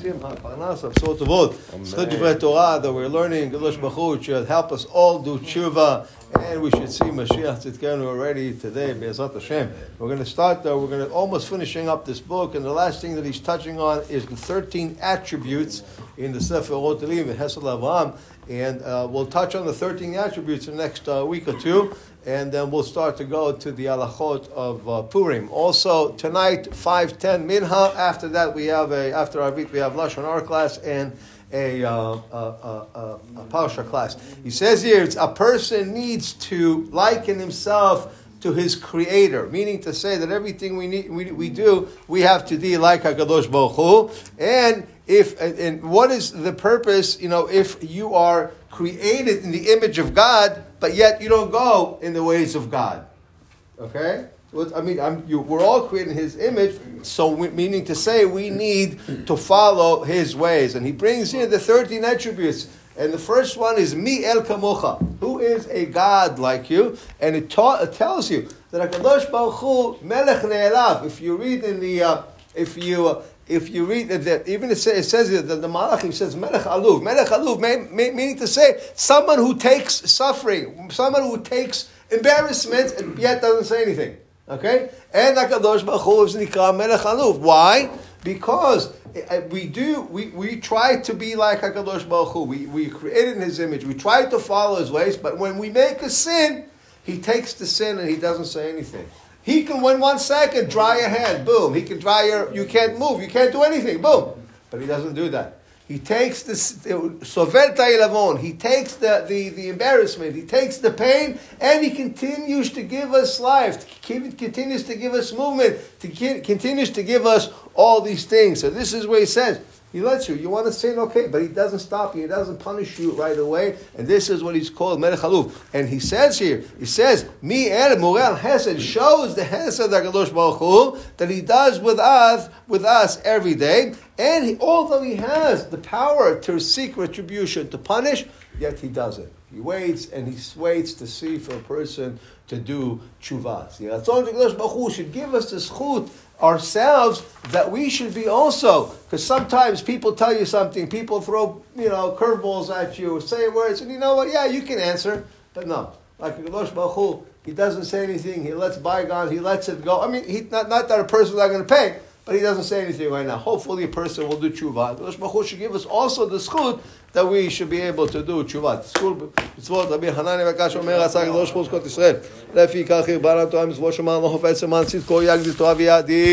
Simcha, Parnasa, B'sorot Tovot, Zchut Divrei Torah that we're learning, Kadosh Baruch Hu should help us all do tshuva, and we should see Mashiach Tzidkenu already today, Be'ezat Hashem. We're going to start, though, we're going to almost finishing up this book, and the last thing that he's touching on is the 13 attributes in the Sefer Orot Elim, Hesed Avraham, and uh, we'll touch on the 13 attributes in the next uh, week or two, and then we'll start to go to the halachot of uh, Purim. Also, tonight, 5.10 Minha. After that, we have a, after our week, we have Lashon Hara class and a, uh, a, a, a, a class. He says here, a person needs to liken himself to his creator, meaning to say that everything we need, we, we do, we have to do like HaKadosh Baruch Hu. And if, and what is the purpose, you know, if you are created in the image of God, but yet you don't go in the ways of God. Okay? I mean, you, we're all created in His image, so we, meaning to say we need to follow His ways. And He brings in the 13 attributes. And the first one is Mi El Kamocha. Who is a God like you? And it, ta- it tells you that Baruch Hu, Melech Ne'elav. If you read in the, uh, if you, uh, if you read that, even it says, it says that the Malachim says Melech Aluv. Melech Aluv, meaning to say someone who takes suffering, someone who takes embarrassment and yet doesn't say anything. Okay? And HaKadosh Baruch Hu is Nikra Melech Aluv. Why? Because eh, eh, we do, we, we try to be like HaKadosh Baruch Hu. We, we created in His image. We try to follow His ways, but when we make a sin, He takes the sin and He doesn't say anything. He can, win one second, dry your hand, boom. He can dry your, you can't move, you can't do anything, boom. But he doesn't do that. He takes the sovel ta'ilavon. He takes the, the, the embarrassment. He takes the pain, and he continues to give us life. Continues to give us movement. To, continues to give us all these things. So this is where he says, he lets you. You want to sin, okay, but he doesn't stop you. He doesn't punish you right away. And this is what he's called Melech And he says here, he says, "Me el murel hesed shows the hesed Hu that he does with us, with us every day. And he, although he has the power to seek retribution, to punish, yet he doesn't. He waits and he waits to see for a person to do tshuva. See, Baruch should give us the zchut ourselves that we should be also because sometimes people tell you something people throw you know curveballs at you say words and you know what yeah you can answer but no like Kadosh Baruch Hu, he doesn't say anything he lets bygones he lets it go I mean he, not, not that a person is not going to pay but he doesn't say anything right now. Hopefully, a person will do tshuva. Rosh Baruch should give us also the zchut that we should be able to do tshuva. Schut mitzvot. Rabbi Hananya ben Akashya Omer Asak Rosh Baruch Kot Yisrael. Lefi Kachir Baran Torah Mitzvot Shomar Lohofet Seman Tzidko Yagdi Torah V'Yadi.